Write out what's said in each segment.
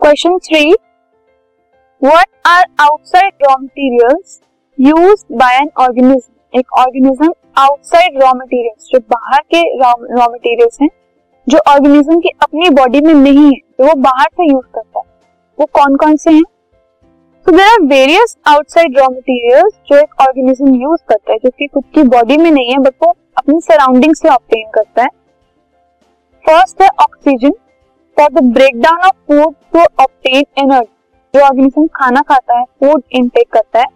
Question three what are outside raw materials used by an organism एक organism outside raw materials जो बाहर के raw materials हैं, जो ऑर्गेनिज्म की अपनी बॉडी में नहीं है तो वो बाहर से यूज़ करता है। वो कौन कौन से हैं? तो there are various outside raw materials जो एक ऑर्गेनिज्म यूज़ करता है, जो कि खुद की बॉडी में नहीं है बट वो अपनी सराउंडिंग से ऑप्टेन करता है। फ़र्स्ट है oxygen for the breakdown of food to obtain energy जो ऑर्गेनिज्म खाना खाता है फ़ूड इनटेक करता है,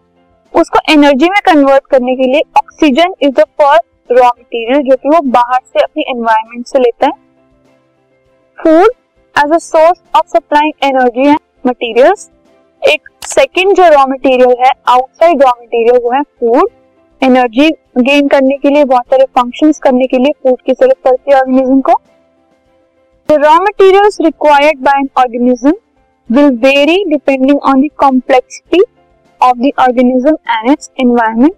उसको एनर्जी में कन्वर्ट करने के लिए oxygen is the first raw material जो कि वो बाहर से अपनी एनवायरमेंट से लेता है। Food as a source of supplying energy and materials एक सेकेंड जो रॉ मटेरियल है आउटसाइड रॉ मटेरियल वो है फ़ूड एनर्जी गेन करने के लिए, बहुत सारे फ़ंक्शंस करने के लिए फ़ूड की ज़रूरत पड़ती है ऑर्गेनिज्म को। Raw materials required by an organism will vary depending on the complexity of the organism and its environment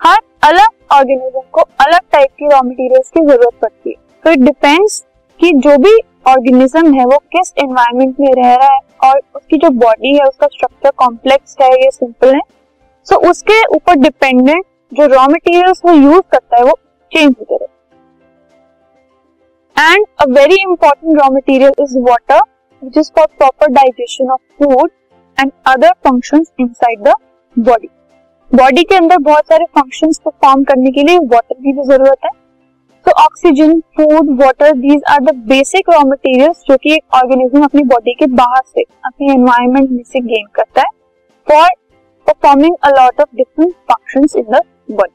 हर अलग ऑर्गेनिज्म को अलग टाइप की रॉ मटेरियल्स की ज़रूरत पड़ती है। तो इट डिपेंड्स कि जो भी ऑर्गेनिज्म है वो किस एनवायरमेंट में रह रहा है और उसकी जो बॉडी है उसका स्ट्रक्चर कॉम्प्लेक्स है या सिंपल है। सो so, उसके ऊपर डिपेंडेंट जो रॉ मटेरियल्स वो यूज़ करता है वो चेंज होते रहते very important raw material is water which is for proper digestion of food and other function inside the body body के अंदर बहुत सारे फ़ंक्शन परफॉर्म करने के लिए वाटर की भी ज़रूरत है। तो oxygen food water these are the basic raw materials जो कि एक ऑर्गेनिज्म अपनी बॉडी के बाहर से, अपने एनवायरमेंट में से गेन करता है। For performing a lot of different functions in the body